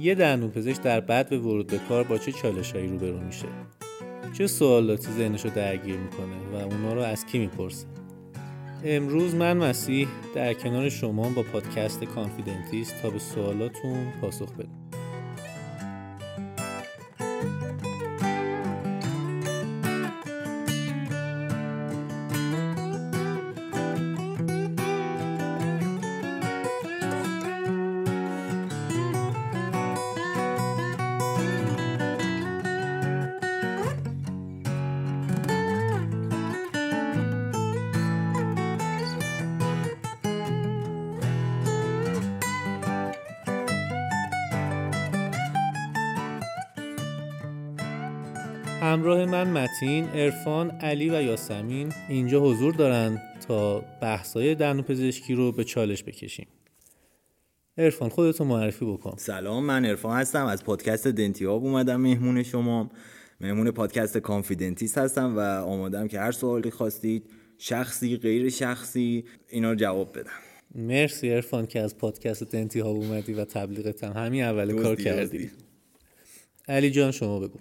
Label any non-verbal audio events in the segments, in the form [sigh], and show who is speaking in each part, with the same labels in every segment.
Speaker 1: یه دندونپزشک در بعد به ورود به کار با چه چالشهایی روبرو میشه؟ چه سوالاتی ذهنش رو درگیر می‌کنه و اونا رو از کی می‌پرسه؟ امروز من مسیح در کنار شما با پادکست کانفیدنتیست تا به سوالاتون پاسخ بدم. همراه من متین، عرفان، علی و یاسمین اینجا حضور دارند تا بحثای دندون پزشکی رو به چالش بکشیم. عرفان خودتو معرفی بکن.
Speaker 2: سلام من عرفان هستم از پادکست دنتیاب اومدم مهمون شما. مهمون پادکست کانفیدنتیست هستم و آمادم که هر سوالی خواستید شخصی غیر شخصی اینا رو جواب بدم.
Speaker 1: مرسی عرفان که از پادکست دنتیاب اومدی و تبلیغت هم همین اول کار کردی. علی جان شما بگو.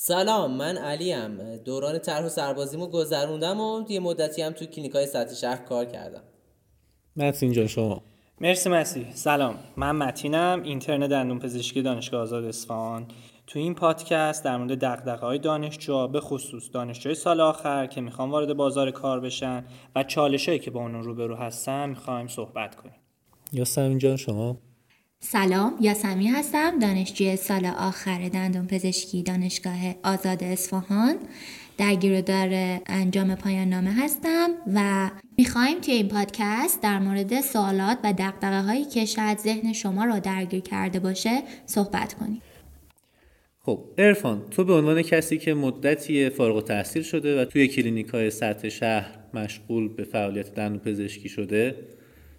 Speaker 3: سلام من علیم. دوران طرح و سربازیمو گذروندم و یه مدتی هم تو کلینیکای سطح شهر کار کردم.
Speaker 1: متین جان شما.
Speaker 4: مرسی مسیح. سلام. من متینم اینترن دندون پزشکی دانشگاه آزاد اصفهان. تو این پادکست در مورد دغدغه‌های دانشجو به خصوص دانشجوی سال آخر که می‌خوان وارد بازار کار بشن و چالشایی که با اون روبرو هستن می‌خوایم صحبت کنیم.
Speaker 1: یا جان شما.
Speaker 5: سلام یاسمی هستم دانشجوی سال آخر دندون پزشکی دانشگاه آزاد اصفهان در انجام پایان نامه هستم و می‌خوایم توی این پادکست در مورد سوالات و دقدقه هایی که شاید ذهن شما را درگیر کرده باشه صحبت کنیم
Speaker 1: خب ارفان تو به عنوان کسی که مدتی فارغ و تحصیل شده و توی کلینیک های سطح شهر مشغول به فعالیت دندون پزشکی شده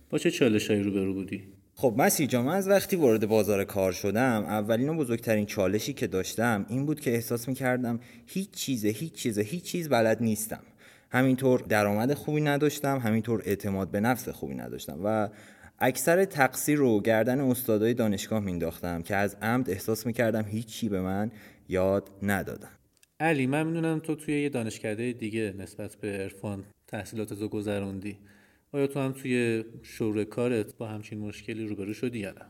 Speaker 1: با چه چالشهایی روبرو بودی؟
Speaker 2: خب مسی جا از وقتی وارد بازار کار شدم اولین و بزرگترین چالشی که داشتم این بود که احساس می‌کردم هیچ چیز هیچ چیز هیچ چیز بلد نیستم. همینطور درآمد خوبی نداشتم همینطور اعتماد به نفس خوبی نداشتم و اکثر تقصیر رو گردن استادای دانشگاه مینداختم که از عمد احساس می‌کردم هیچی به من یاد ندادم
Speaker 1: علی من می‌دونم تو توی یه دانشکده دیگه نسبت به عرفان تحصیلاتتو گذروندی. آیا تو هم توی شروع کارت با همچین مشکلی روبرو شدی یا نه؟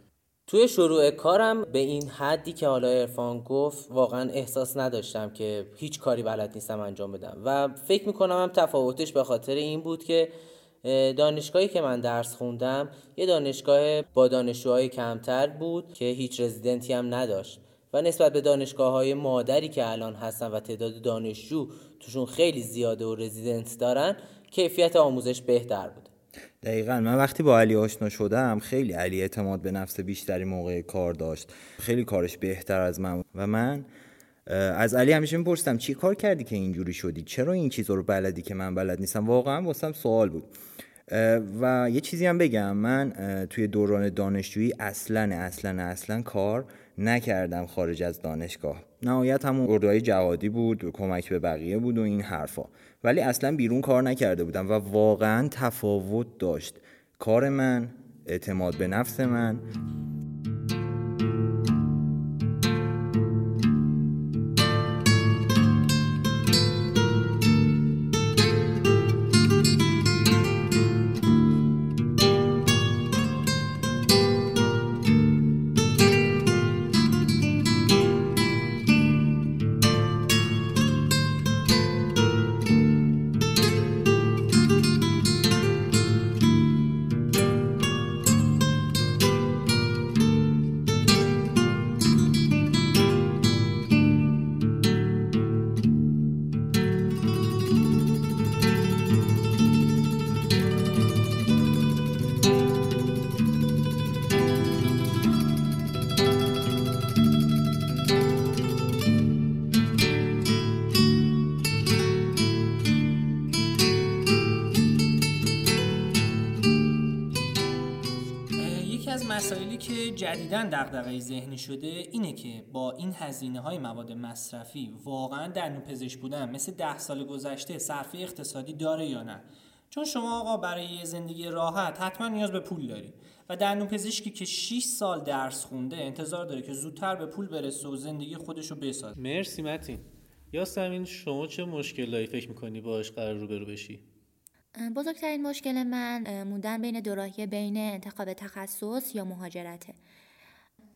Speaker 3: توی شروع کارم به این حدی که حالا ارفان گفت واقعا احساس نداشتم که هیچ کاری بلد نیستم انجام بدم. و فکر می‌کنم هم تفاوتش به خاطر این بود که دانشگاهی که من درس خوندم یه دانشگاه با دانشجوهای کمتر بود که هیچ رزیدنتی هم نداشت. و نسبت به دانشگاه های مادری که الان هستن و تعداد دانشجو توشون خیلی زیاده و رزیدنت دارن کیفیت آموزش بهتر بود.
Speaker 2: دقیقا. من وقتی با علی آشنا شدم خیلی علی اعتماد به نفس بیشتری موقع کار داشت. خیلی کارش بهتر از من و من از علی همیشه میپرسیدم چی کار کردی که اینجوری شدی؟ چرا این چیزا رو بلدی که من بلد نیستم؟ واقعا واسم سوال بود. و یه چیزی هم بگم. من توی دوران دانشجویی اصلا اصلا اصلا کار نکردم خارج از دانشگاه. نهایت همون اردوهای جهادی بود کمک به بقیه بود و این حرفا. ولی اصلا بیرون کار نکرده بودم و واقعا تفاوت داشت. کار من اعتماد به نفس من.
Speaker 4: جدیدن دغدغه ذهنی شده اینه که با این هزینه های مواد مصرفی واقعا در پزشک بودن مثل ده سال گذشته صرفه اقتصادی داره یا نه؟ چون شما آقا برای زندگی راحت حتما نیاز به پول داری و دندون پزشکی که 6 سال درس خونده انتظار داره که زودتر به پول برسه و زندگی خودش رو بسازه.
Speaker 1: مرسی متین. یاسمین شما چه مشکلایی فکر می‌کنی باش قرار روبرو بشی؟
Speaker 5: بزرگترین مشکل من موندن بین دوراهی بین انتخاب تخصص یا مهاجرته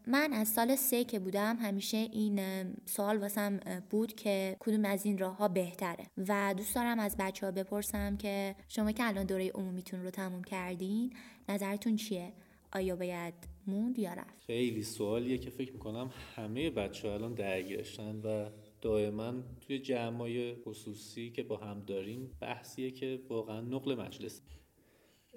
Speaker 5: من از سال سه که بودم همیشه این سوال واسم بود که کدوم از این راه ها بهتره و دوست دارم از بچه ها بپرسم که شما که الان دوره عمومیتون رو تموم کردین نظرتون چیه؟ آیا باید موند یا رفت؟
Speaker 1: خیلی سوالیه که فکر می‌کنم همه بچه ها الان درگیرشن و دائما توی جمعای خصوصی که با هم داریم بحثیه که واقعا نقل مجلس.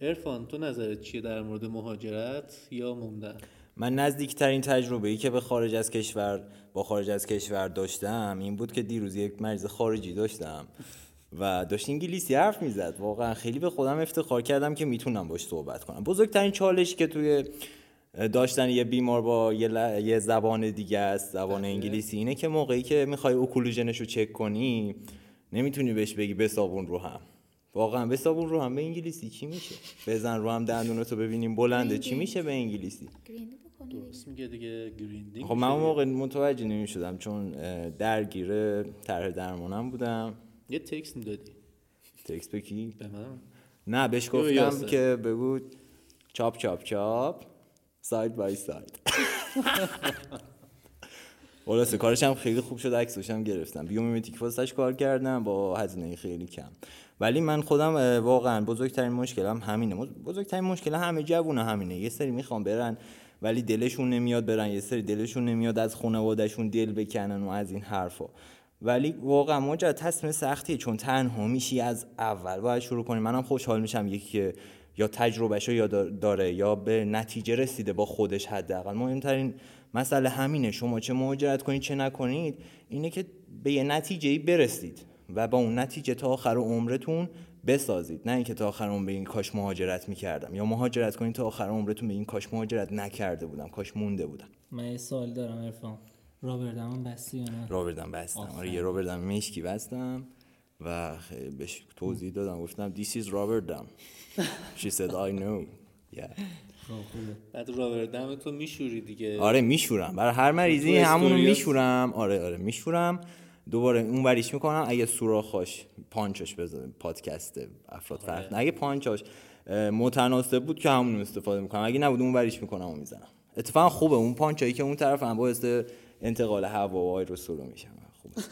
Speaker 1: ارفان تو نظرت چیه در مورد مهاجرت یا موندن؟
Speaker 2: من نزدیکترین تجربه ای که به خارج از کشور با خارج از کشور داشتم این بود که دیروز یک مریض خارجی داشتم و داشت انگلیسی حرف می‌زد. واقعا خیلی به خودم افتخار کردم که می‌تونم باش صحبت کنم. بزرگترین چالش که توی داشتن یه بیمار با یه, یه زبان دیگه است زبان بله. انگلیسی. اینه که موقعی که می‌خوای اوکولوژنش رو چک کنی نمی‌تونی بهش بگی بسابون رو هم. واقعا بسابون رو هم به انگلیسی. چی میشه؟ بزن رو هم دندونتو ببینیم بلنده. چی میشه به انگلیسی؟
Speaker 1: درست میگه دیگه. grinding
Speaker 2: خب من اون موقع متوجه نمی‌شدم چون درگیر طرح درمانم بودم.
Speaker 1: یه text می‌دادی.
Speaker 2: text به کی؟
Speaker 1: به من؟
Speaker 2: نه بهش گفتم که بگو chop chop chop. side by side خلاصه کارش هم خیلی خوب شد عکسش هم گرفتم. بیومیمتیک واسش کار کردم با هزینه خیلی کم. ولی من خودم واقعا بزرگترین مشکلم همینه. بزرگترین مشکل همه جوونه همینه. یه سری می‌خوام برن ولی دلشون نمیاد برن. یه سری دلشون نمیاد از خانوادهشون دل بکنن و از این حرفا. ولی واقعا ماجرا تصمیم سختیه چون تنها میشی از اول. باید شروع کنی. منم خوشحال میشم یکی یا تجربهشو یا داره یا به نتیجه رسیده با خودش حداقل. مهمترین مسئله همینه. شما چه مهاجرت کنید چه نکنید اینه که به یه نتیجه برسید و با اون نتیجه تا آخر عمرتون بسازید. نه اینکه تا آخر عمر به این کاش مهاجرت می‌کردم یا مهاجرت کنید تا آخر عمرتون به این کاش مهاجرت نکرده بودم کاش مونده بودم.
Speaker 6: من یه سوال دارم ارفان رابردم بستی یا نه؟
Speaker 2: رابردم بستم. آره یه رابردم مشکی بستم. و بهش توضیح دادم گفتم this is Rotterdam she said I know. Yeah.
Speaker 1: بعد رابردم تو میشوری دیگه.
Speaker 2: آره میشورم. برای هر مریضی همونو میشورم. آره آره میشورم. دوباره اون وریش می‌کنم. اگه سوراخاش پانچش بذاریم. پادکست افراد فرق آره. اگه پانچاش متناسب بود که همون استفاده می‌کنم. اگه نبود اون وریش می‌کنم و می‌زنم. اتفاقا خوبه. اون پانچایی که اون طرف هم باعث انتقال هوا و آیروسولو میشم خوبه. [laughs]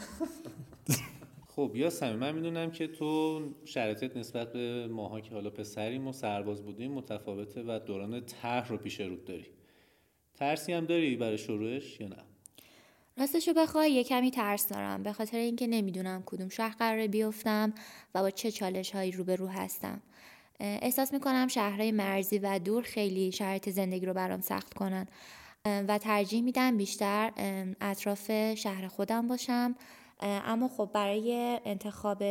Speaker 1: خب یا سمی من می‌دونم که تو شرایطت نسبت به ماها که حالا پسریم و سرباز بودیم متفاوته و دوران طرح رو پیش رود داری. ترسی هم داری برای شروعش یا نه؟
Speaker 5: راستشو بخوای یه کمی ترس دارم. به خاطر اینکه نمی‌دونم کدوم شهر قراره بیفتم و با چه چالش هایی روبرو هستم. احساس می‌کنم شهرهای مرزی و دور خیلی شرایط زندگی رو برام سخت کنن. و ترجیح میدم بیشتر اطراف شهر خودم باشم. اما خب برای انتخاب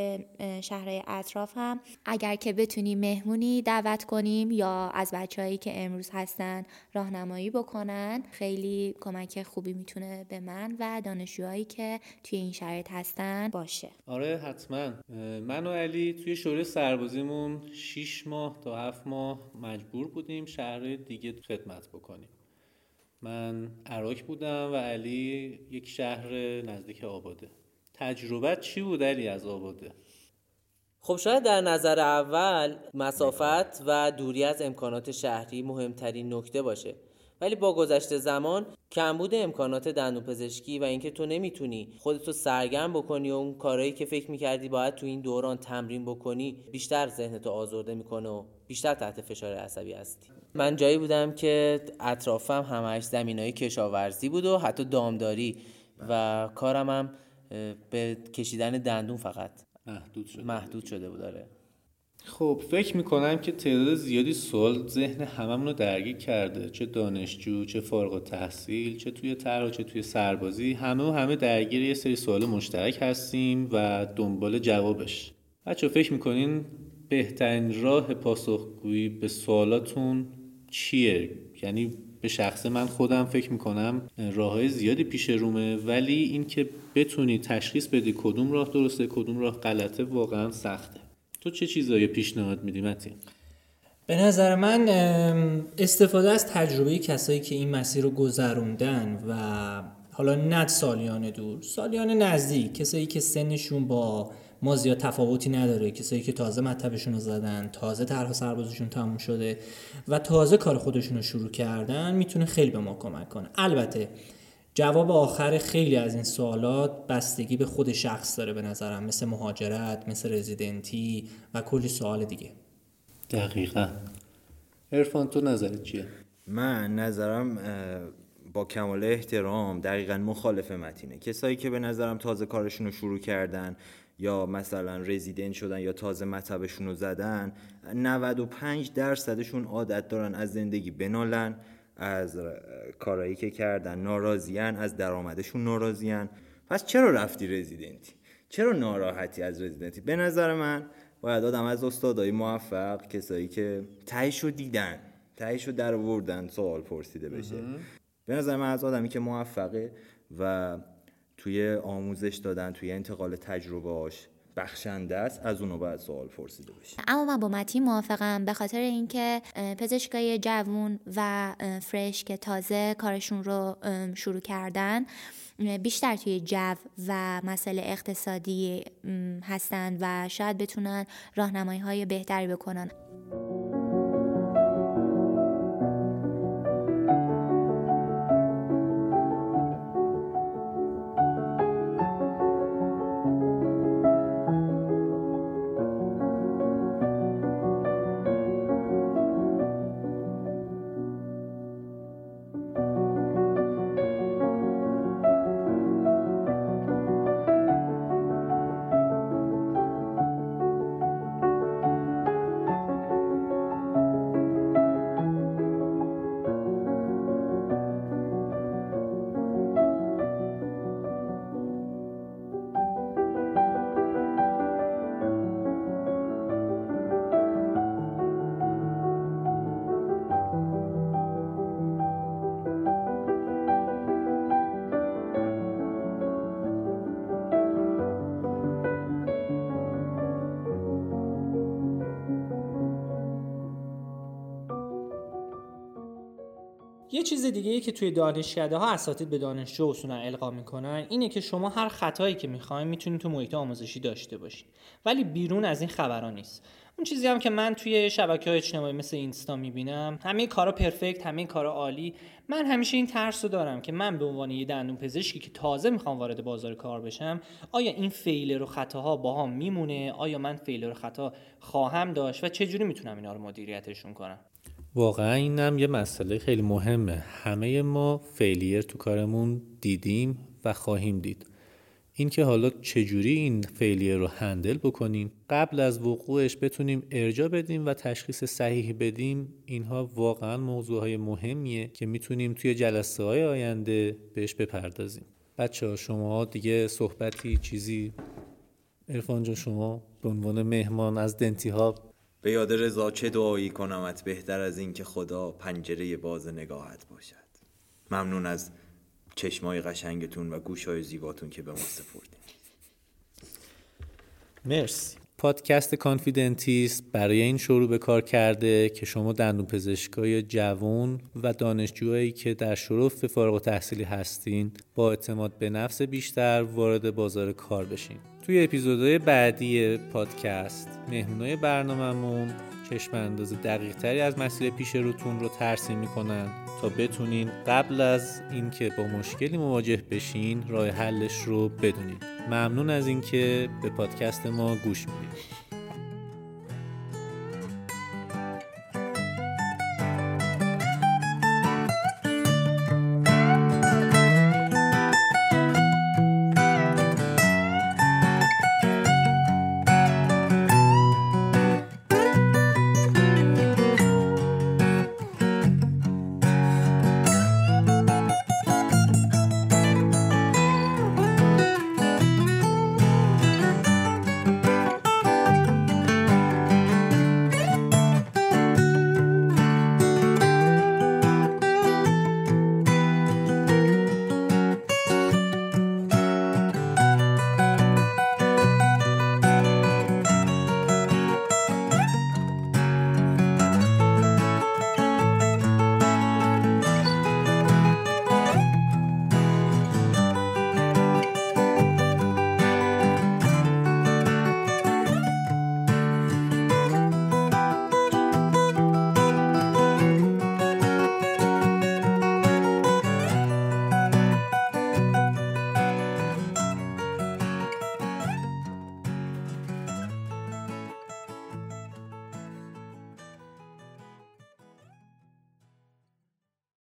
Speaker 5: شهرهای اطراف هم اگر که بتونیم مهمونی دعوت کنیم یا از بچههایی که امروز هستن راهنمایی بکنن خیلی کمک خوبی می‌تونه به من و دانشجوهایی که توی این شرایط هستن باشه.
Speaker 1: آره حتما. من و علی توی شوره سربازیمون 6 ماه تا 7 ماه مجبور بودیم شهرهای دیگه خدمت بکنیم. من عراق بودم و علی یک شهر نزدیک آباده. تجربت چی بود علی از آباده
Speaker 3: خب شاید در نظر اول مسافت و دوری از امکانات شهری مهمترین نکته باشه. ولی با گذشت زمان کمبود امکانات دندون پزشکی و اینکه تو نمی‌تونی خودتو سرگرم بکنی و اون کارهایی که فکر می‌کردی باید تو این دوران تمرین بکنی بیشتر ذهنتو آزرده می‌کنه و بیشتر تحت فشار عصبی هستی. من جایی بودم که اطرافم همش زمینای کشاورزی بود و حتی دامداری و کارم هم به کشیدن دندون فقط.
Speaker 1: محدود شده,
Speaker 3: محدود شده بود داره
Speaker 1: خب فکر می‌کنم که تعداد زیادی سوال ذهن هممون رو درگیر کرده. چه دانشجو چه فارغ تحصیل چه توی طرح چه توی سربازی. همه و همه درگیر یه سری سوال مشترک هستیم و دنبال جوابش. بچه فکر می‌کنین بهترین راه پاسخگویی به سوالاتون چیه؟ یعنی به شخص من خودم فکر می‌کنم راه های زیادی پیش رومه. ولی اینکه بتونی تشخیص بدی کدوم راه درسته کدوم راه غلطه واقعا سخته. تو چه چیزایی پیشنهاد میدی متین؟
Speaker 6: به نظر من استفاده از تجربه کسایی که این مسیر رو گذروندن و حالا نه سالیان دور سالیان نزدیک کسایی که سنشون با ما زیاد تفاوتی نداره. کسایی که تازه مطبشون رو زدن تازه طرح سربازشون تموم شده و تازه کار خودشون رو شروع کردن می‌تونه خیلی به ما کمک کنه. البته جواب آخر خیلی از این سوالات بستگی به خود شخص داره به نظرم. مثل مهاجرت مثل رزیدنتی و کلی سوال دیگه.
Speaker 1: دقیقا. ارفان تو نظرت چیه؟
Speaker 2: من نظرم با کمال احترام دقیقا مخالف متینه. کسایی که به نظرم تازه کارشون رو شروع کردن یا مثلا رزیدنت شدن یا تازه مطبشون رو زدن 95 درصدشون عادت دارن از زندگی بنالن از کارایی که کردن ناراضیان از درآمدشون ناراضیان پس چرا رفتی رزیدنتی؟ چرا ناراحتی از رزیدنتی؟ به نظر من باید آدم از استادای موفق کسایی که تهش رو دیدن تهش رو در وردن سوال پرسیده بشه. به نظر من از آدمی که موفقه و توی آموزش دادن توی انتقال تجربهاش بخشنده است از اونو باید سوال پرسیده بشه
Speaker 5: اما من با متی موافقم به خاطر اینکه پزشکای جوون و فرش که تازه کارشون رو شروع کردن بیشتر توی جو و مسئله اقتصادی هستند و شاید بتونن راهنمایی های بهتری بکنن.
Speaker 4: چیز دیگه ای که توی دانشکده ها اساتید به دانشجو اصولا القا می‌کنن اینه که شما هر خطایی که می‌خواین می‌تونید تو محیط آموزشی داشته باشید ولی بیرون از این خبرها نیست. اون چیزی هم که من توی شبکه های اجتماعی مثل اینستا می‌بینم همه کارا پرفکت همه کارا عالی. من همیشه این ترس رو دارم که من به عنوان یه دندون پزشکی که تازه می‌خوام وارد بازار کار بشم آیا این فیلر و خطاها باهام میمونه؟ آیا من فیلر و خطا خواهم داشت؟ و چجوری می‌تونم اینا رو مدیریتشون کنم؟
Speaker 1: واقعا اینم یه مسئله خیلی مهمه. همه ما فیلیر تو کارمون دیدیم و خواهیم دید. اینکه حالا چجوری این فیلیر رو هندل بکنیم قبل از وقوعش بتونیم ارجا بدیم و تشخیص صحیح بدیم اینها واقعا موضوع های مهمیه که می‌تونیم توی جلسه های آینده بهش بپردازیم. بچه ها شما دیگه صحبتی چیزی؟ ارفان جان شما به عنوان مهمان از دنتی ها
Speaker 2: به یاد رضا چه دعایی کنمت بهتر از این که خدا پنجره باز نگاهت باشد؟ ممنون از چشمای قشنگتون و گوشای زیباتون که به ما سپردین.
Speaker 1: مرسی. پادکست کانفیدنتیست برای این شروع به کار کرده که شما دندون پزشکای جوان و دانشجوهایی که در شرف فارغ تحصیلی هستین با اعتماد به نفس بیشتر وارد بازار کار بشین. توی اپیزودهای بعدی پادکست مهمونای برنامهمون چشم انداز دقیق تری از مسیر پیش روتون رو ترسیم می‌کنن. تا بتونین قبل از اینکه با مشکلی مواجه بشین راه حلش رو بدونین. ممنون از اینکه به پادکست ما گوش می‌دید